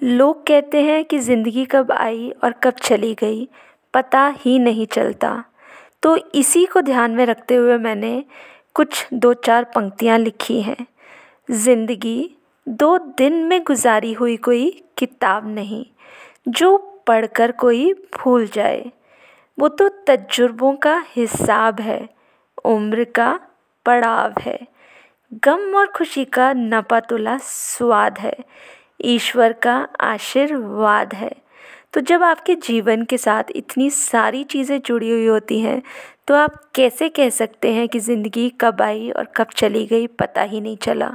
लोग कहते हैं कि ज़िंदगी कब आई और कब चली गई, पता ही नहीं चलता। तो इसी को ध्यान में रखते हुए मैंने कुछ दो चार पंक्तियाँ लिखी हैं। ज़िंदगी, दो दिन में गुज़ारी हुई कोई किताब नहीं, जो पढ़ कर कोई भूल जाए। वो तो तजुर्बों का हिसाब है, उम्र का पड़ाव है। गम और खुशी का नपा तुला स्वाद है ईश्वर का आशीर्वाद है। तो जब आपके जीवन के साथ इतनी सारी चीज़ें जुड़ी हुई होती हैं तो आप कैसे कह सकते हैं कि ज़िंदगी कब आई और कब चली गई पता ही नहीं चला?